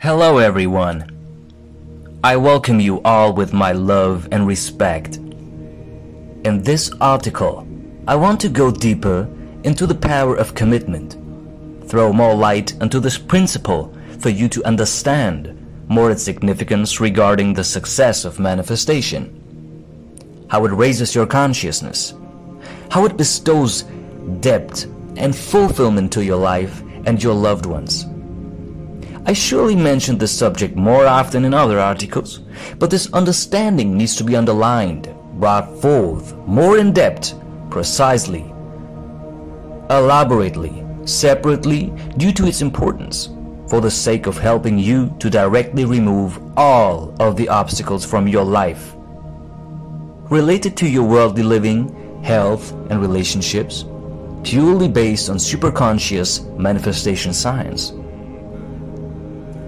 Hello, everyone. I welcome you all with my love and respect. In this article, I want to go deeper into the power of commitment, throw more light into this principle for you to understand more its significance regarding the success of manifestation, how it raises your consciousness, how it bestows depth and fulfillment to your life and your loved ones. I surely mentioned this subject more often in other articles, but this understanding needs to be underlined, brought forth more in depth, precisely, elaborately, separately, due to its importance, for the sake of helping you to directly remove all of the obstacles from your life related to your worldly living, health, and relationships, purely based on superconscious manifestation science.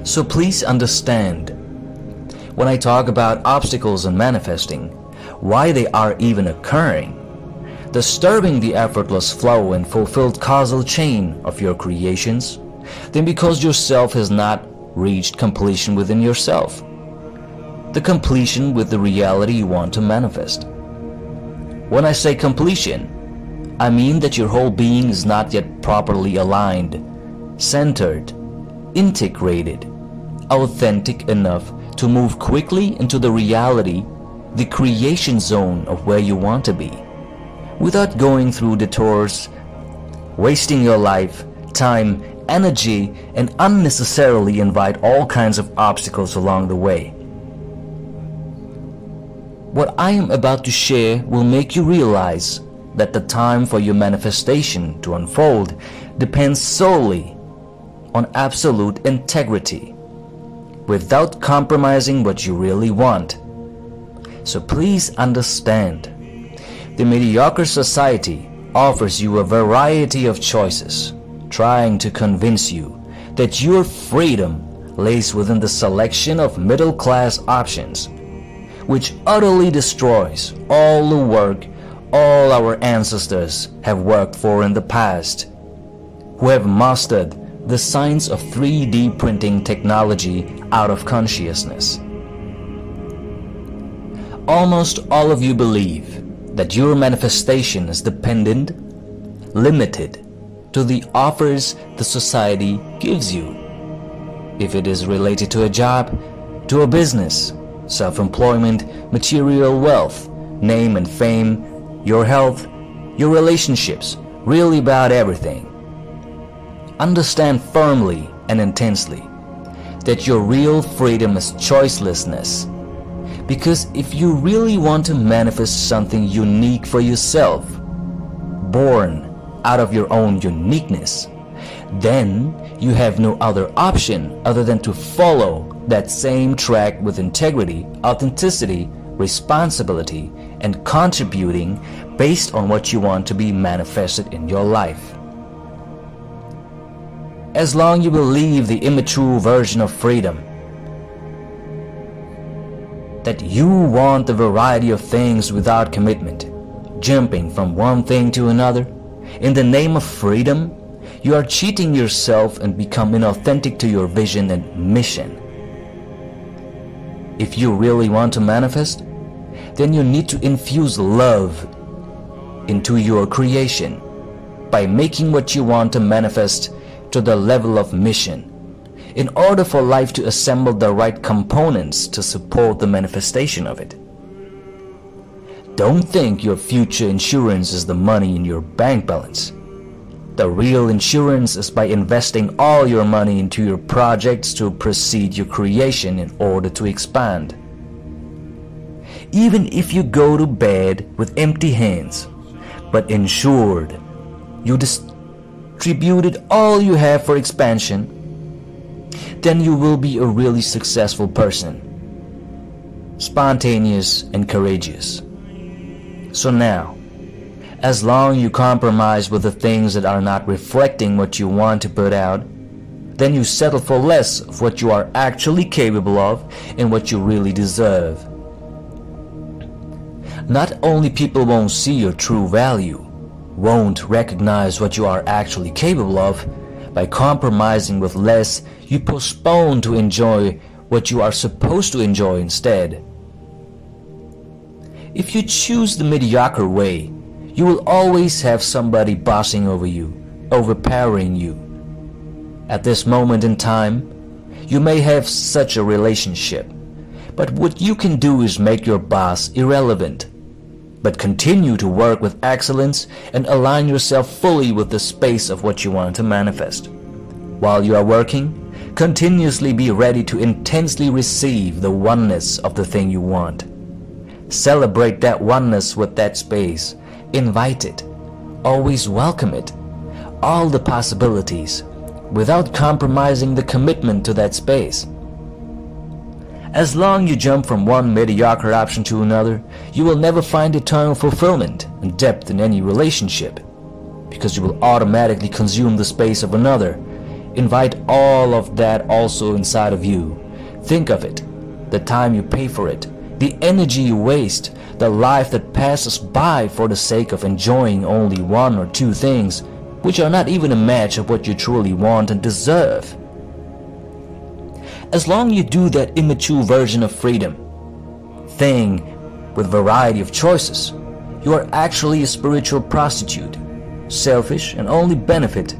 So please understand, when I talk about obstacles and manifesting, why they are even occurring, disturbing the effortless flow and fulfilled causal chain of your creations, then because yourself has not reached completion within yourself. The completion with the reality you want to manifest. When I say completion, I mean that your whole being is not yet properly aligned, centered, integrated, authentic enough to move quickly into the reality, the creation zone of where you want to be, without going through detours, wasting your life, time, energy, and unnecessarily invite all kinds of obstacles along the way. What I am about to share will make you realize that the time for your manifestation to unfold depends solely on absolute integrity without compromising what you really want. So please understand, the mediocre society offers you a variety of choices, trying to convince you that your freedom lays within the selection of middle class options, which utterly destroys all the work all our ancestors have worked for in the past, who have mastered the science of 3D printing technology out of consciousness. Almost all of you believe that your manifestation is dependent, limited to the offers the society gives you. If it is related to a job, to a business, self-employment, material wealth, name and fame, your health, your relationships, really about everything. Understand firmly and intensely that your real freedom is choicelessness. Because if you really want to manifest something unique for yourself, born out of your own uniqueness, then you have no other option other than to follow that same track with integrity, authenticity, responsibility, and contributing based on what you want to be manifested in your life. As long you believe the immature version of freedom, that you want the variety of things without commitment, jumping from one thing to another, in the name of freedom, you are cheating yourself and become inauthentic to your vision and mission. If you really want to manifest, then you need to infuse love into your creation by making what you want to manifest to the level of mission in order for life to assemble the right components to support the manifestation of it. Don't think your future insurance is the money in your bank balance. The real insurance is by investing all your money into your projects to precede your creation in order to expand. Even if you go to bed with empty hands, but insured, you distributed all you have for expansion, then you will be a really successful person. Spontaneous and courageous. So now, as long you compromise with the things that are not reflecting what you want to put out, then you settle for less of what you are actually capable of and what you really deserve. Not only people won't see your true value, won't recognize what you are actually capable of, By compromising with less, you postpone to enjoy what you are supposed to enjoy instead. If you choose the mediocre way, you will always have somebody bossing over you, overpowering you. At this moment in time, you may have such a relationship, but what you can do is make your boss irrelevant. But continue to work with excellence and align yourself fully with the space of what you want to manifest. While you are working, continuously be ready to intensely receive the oneness of the thing you want. Celebrate that oneness with that space. Invite it. Always welcome it. All the possibilities without compromising the commitment to that space. As long you jump from one mediocre option to another, you will never find eternal fulfillment and depth in any relationship because you will automatically consume the space of another. Invite all of that also inside of you. Think of it, the time you pay for it, the energy you waste, the life that passes by for the sake of enjoying only one or two things, which are not even a match of what you truly want and deserve. As long you do that immature version of freedom, thing with variety of choices, you are actually a spiritual prostitute, selfish and only benefit,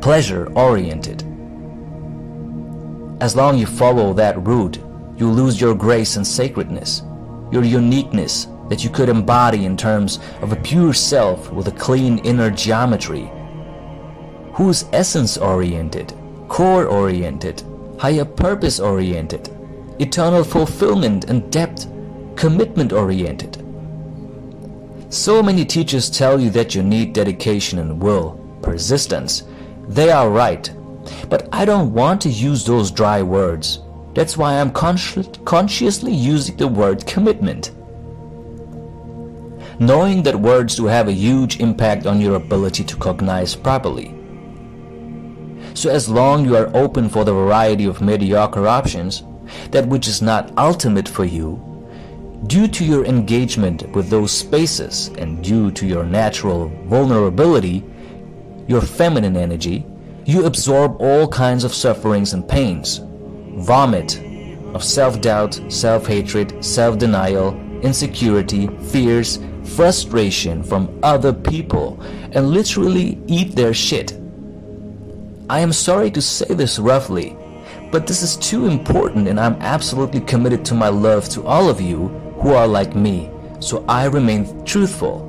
pleasure oriented. As long you follow that route, you lose your grace and sacredness, your uniqueness that you could embody in terms of a pure self with a clean inner geometry, who's essence oriented, core oriented, higher purpose oriented, eternal fulfillment and depth, commitment oriented. So many teachers tell you that you need dedication and will, persistence. They are right, but I don't want to use those dry words. That's why I'm consci consciously using the word commitment. Knowing that words do have a huge impact on your ability to cognize properly. So as long you are open for the variety of mediocre options, that which is not ultimate for you, due to your engagement with those spaces and due to your natural vulnerability, your feminine energy, you absorb all kinds of sufferings and pains vomit of self-doubt, self-hatred, self-denial, insecurity, fears, frustration from other people, and literally eat their shit. I am sorry to say this roughly, but this is too important and I'm absolutely committed to my love to all of you who are like me, so I remain truthful.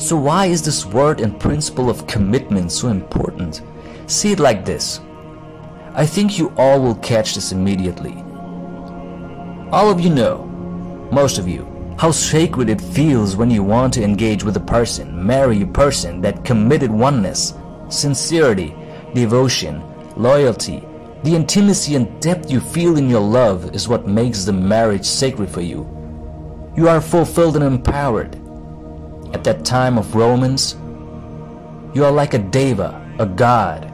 So why is this word and principle of commitment so important? See it like this. I think you all will catch this immediately. All of you know, most of you, how sacred it feels when you want to engage with a person, marry a person, that committed oneness, sincerity, devotion, loyalty, the intimacy and depth you feel in your love is what makes the marriage sacred for you. You are fulfilled and empowered. At that time of Romans, you are like a deva, a god,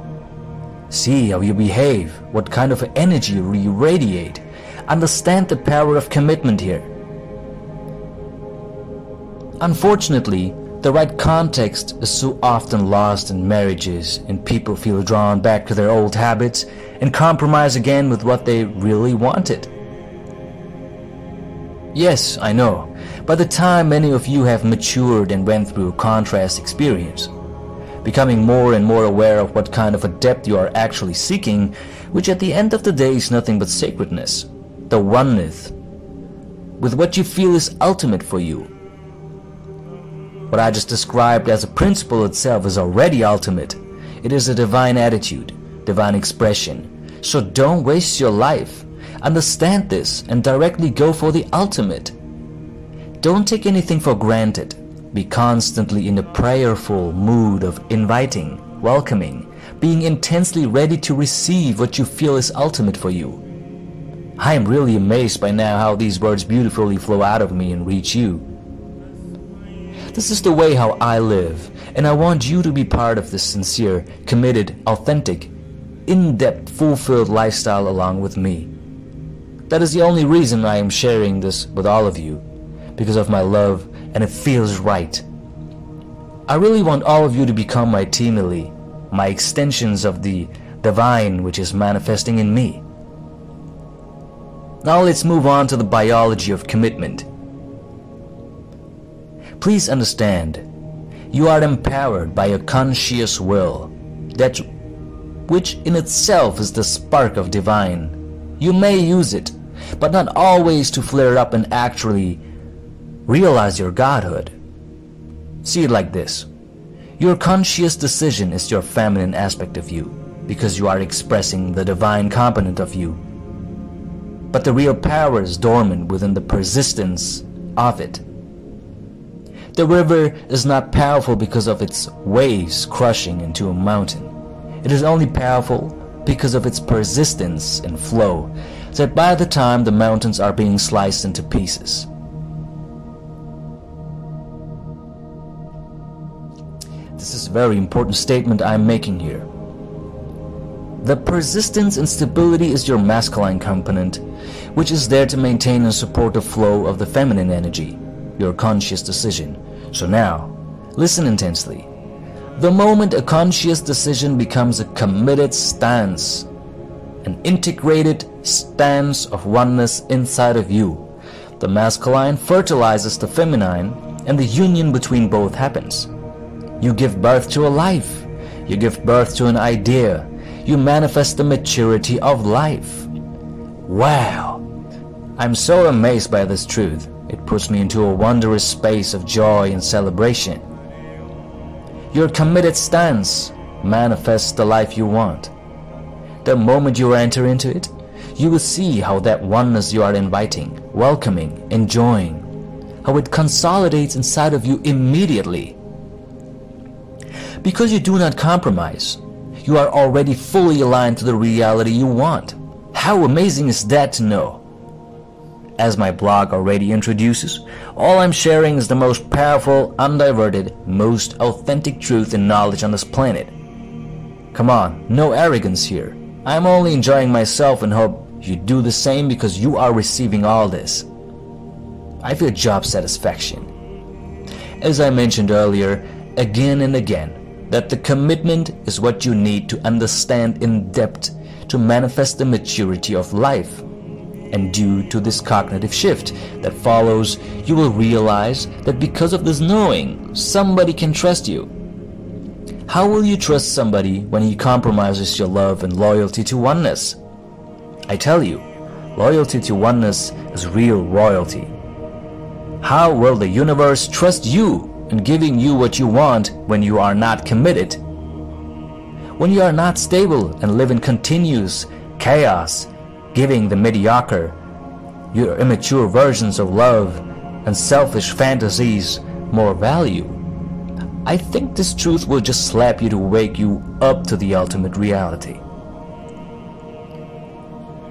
See how you behave, what kind of energy you radiate. Understand the power of commitment here. Unfortunately, the right context is so often lost in marriages and people feel drawn back to their old habits and compromise again with what they really wanted. Yes, I know. By the time many of you have matured and went through contrast experience, becoming more and more aware of what kind of a depth you are actually seeking, which at the end of the day is nothing but sacredness, the oneness, with what you feel is ultimate for you. What I just described as a principle itself is already ultimate. It is a divine attitude, divine expression. So don't waste your life. Understand this and directly go for the ultimate. Don't take anything for granted. Be constantly in a prayerful mood of inviting, welcoming, being intensely ready to receive what you feel is ultimate for you. I am really amazed by now how these words beautifully flow out of me and reach you. This is the way how I live, and I want you to be part of this sincere, committed, authentic, in-depth, fulfilled lifestyle along with me. That is the only reason I am sharing this with all of you, because of my love and it feels right. I really want all of you to become my team elite, my extensions of the divine which is manifesting in me. Now let's move on to the biology of commitment. Please understand, you are empowered by a conscious will, that which in itself is the spark of divine. You may use it, but not always to flare up and actually realize your godhood. See it like this. Your conscious decision is your feminine aspect of you, because you are expressing the divine component of you. But the real power is dormant within the persistence of it. The river is not powerful because of its waves crushing into a mountain. It is only powerful because of its persistence and flow, that by the time the mountains are being sliced into pieces. This is a very important statement I am making here. The persistence and stability is your masculine component, which is there to maintain and support the flow of the feminine energy, your conscious decision, so now, listen intensely. The moment a conscious decision becomes a committed stance, an integrated stance of oneness inside of you, the masculine fertilizes the feminine and the union between both happens. You give birth to a life. You give birth to an idea. You manifest the maturity of life. Wow! I'm so amazed by this truth. It puts me into a wondrous space of joy and celebration. Your committed stance manifests the life you want. The moment you enter into it, you will see how that oneness you are inviting, welcoming, enjoying, how it consolidates inside of you immediately. Because you do not compromise, you are already fully aligned to the reality you want. How amazing is that to know? As my blog already introduces, all I'm sharing is the most powerful, undiverted, most authentic truth and knowledge on this planet. Come on, no arrogance here. I'm only enjoying myself and hope you do the same because you are receiving all this. I feel job satisfaction. As I mentioned earlier, again and again, that the commitment is what you need to understand in depth to manifest the maturity of life and due to this cognitive shift that follows, you will realize that because of this knowing, somebody can trust you. How will you trust somebody when he compromises your love and loyalty to oneness? I tell you, loyalty to oneness is real royalty. How will the universe trust you in giving you what you want when you are not committed? When you are not stable and live in continuous chaos giving the mediocre, your immature versions of love and selfish fantasies more value. I think this truth will just slap you to wake you up to the ultimate reality.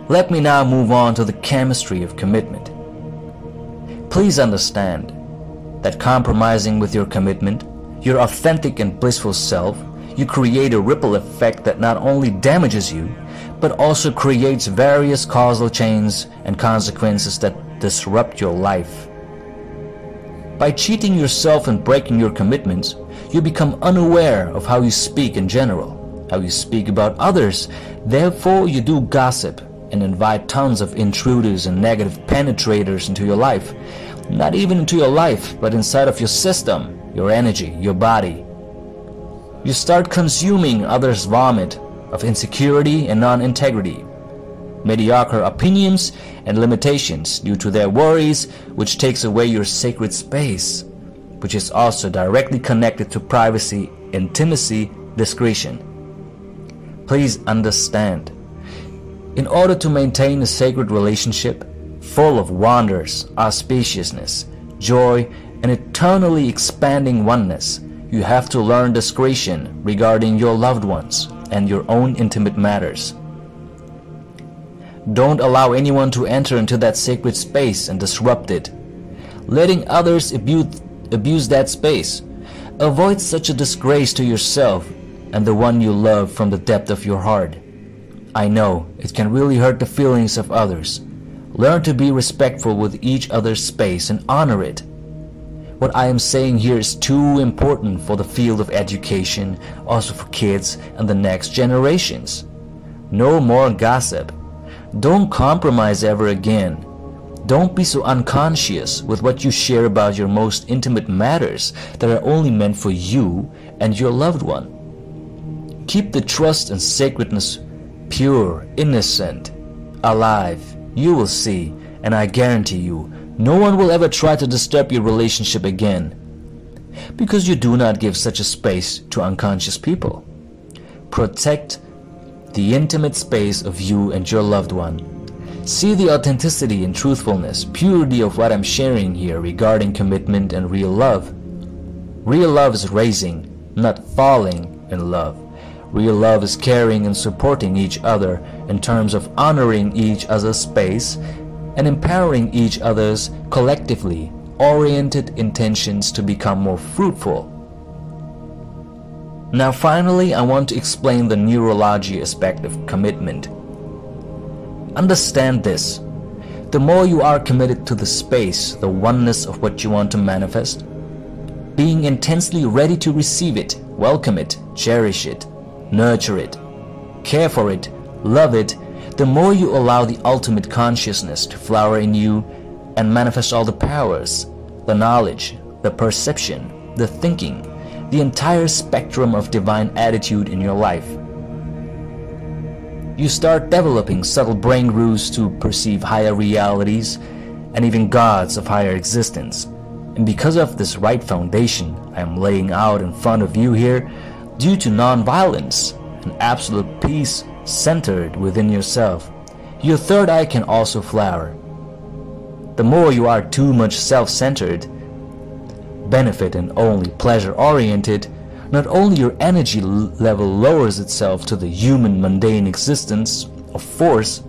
Let me now move on to the chemistry of commitment. Please understand that compromising with your commitment, your authentic and blissful self, you create a ripple effect that not only damages you, but also creates various causal chains and consequences that disrupt your life. By cheating yourself and breaking your commitments, you become unaware of how you speak in general, how you speak about others. Therefore, you do gossip and invite tons of intruders and negative penetrators into your life. Not even into your life, but inside of your system, your energy, your body. You start consuming others' vomit of insecurity and non-integrity, mediocre opinions and limitations due to their worries which takes away your sacred space, which is also directly connected to privacy, intimacy, discretion. Please understand, in order to maintain a sacred relationship full of wonders, auspiciousness, joy, and eternally expanding oneness, you have to learn discretion regarding your loved ones and your own intimate matters. Don't allow anyone to enter into that sacred space and disrupt it. Letting others abuse, abuse that space. Avoid such a disgrace to yourself and the one you love from the depth of your heart. I know it can really hurt the feelings of others. Learn to be respectful with each other's space and honor it. What I am saying here is too important for the field of education, also for kids and the next generations. No more gossip. Don't compromise ever again. Don't be so unconscious with what you share about your most intimate matters that are only meant for you and your loved one. Keep the trust and sacredness pure, innocent, alive. You will see, and I guarantee you, no one will ever try to disturb your relationship again. Because you do not give such a space to unconscious people. Protect the intimate space of you and your loved one. See the authenticity and truthfulness, purity of what I'm sharing here regarding commitment and real love. Real love is raising, not falling in love. Real love is caring and supporting each other in terms of honoring each other's space and empowering each other's collectively oriented intentions to become more fruitful. Now finally, I want to explain the neurology aspect of commitment. Understand this. The more you are committed to the space, the oneness of what you want to manifest, being intensely ready to receive it, welcome it, cherish it, nurture it, care for it, love it, the more you allow the ultimate consciousness to flower in you and manifest all the powers, the knowledge, the perception, the thinking, the entire spectrum of divine attitude in your life. You start developing subtle brain grooves to perceive higher realities and even gods of higher existence. And because of this right foundation I am laying out in front of you here, due to non-violence and absolute peace centered within yourself, your third eye can also flower. The more you are too much self-centered, benefit and only pleasure-oriented, not only your energy level lowers itself to the human mundane existence of force,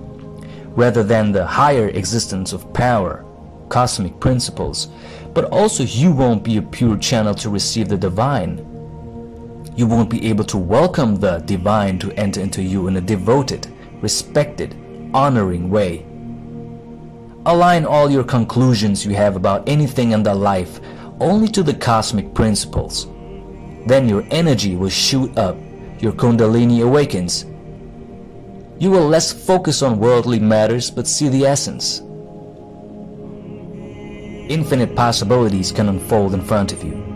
rather than the higher existence of power, cosmic principles, but also you won't be a pure channel to receive the divine you won't be able to welcome the divine to enter into you in a devoted, respected, honoring way. Align all your conclusions you have about anything in the life only to the cosmic principles. Then your energy will shoot up, your kundalini awakens. You will less focus on worldly matters but see the essence. Infinite possibilities can unfold in front of you.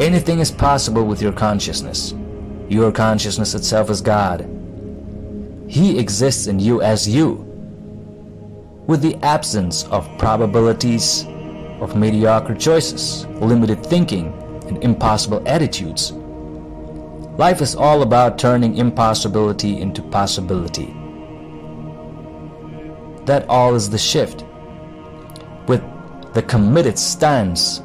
Anything is possible with your consciousness. Your consciousness itself is God. He exists in you as you. With the absence of probabilities, of mediocre choices, limited thinking, and impossible attitudes. Life is all about turning impossibility into possibility. That all is the shift. With the committed stance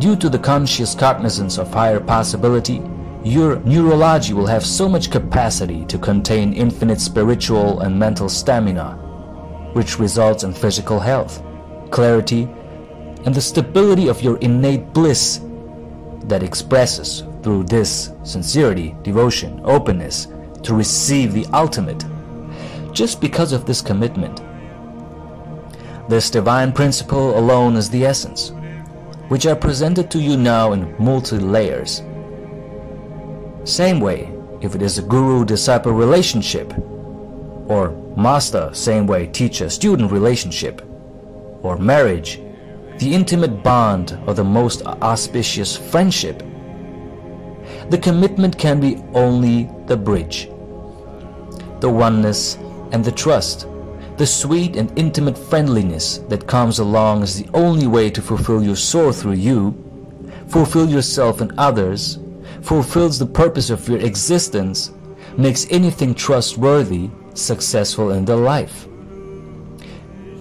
Due to the conscious cognizance of higher possibility, your neurology will have so much capacity to contain infinite spiritual and mental stamina, which results in physical health, clarity, and the stability of your innate bliss that expresses through this sincerity, devotion, openness to receive the ultimate. Just because of this commitment, this divine principle alone is the essence which are presented to you now in multi-layers. Same way, if it is a guru-disciple relationship, or master same way teacher-student relationship, or marriage, the intimate bond or the most auspicious friendship, the commitment can be only the bridge, the oneness and the trust the sweet and intimate friendliness that comes along is the only way to fulfill your soul through you, fulfill yourself and others, fulfills the purpose of your existence, makes anything trustworthy, successful in their life.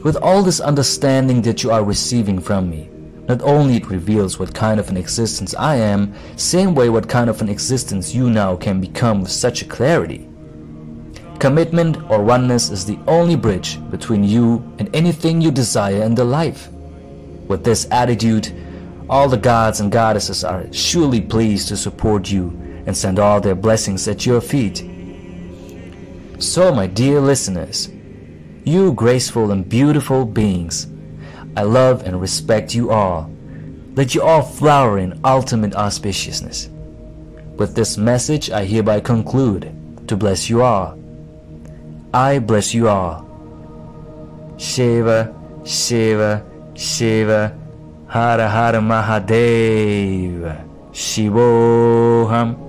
With all this understanding that you are receiving from me, not only it reveals what kind of an existence I am, same way what kind of an existence you now can become with such a clarity. Commitment or oneness is the only bridge between you and anything you desire in the life. With this attitude, all the gods and goddesses are surely pleased to support you and send all their blessings at your feet. So, my dear listeners, you graceful and beautiful beings, I love and respect you all. Let you all flower in ultimate auspiciousness. With this message, I hereby conclude to bless you all. I bless you all. Shiva, Shiva, Shiva, Hara Hara Mahadeva, Shivoham.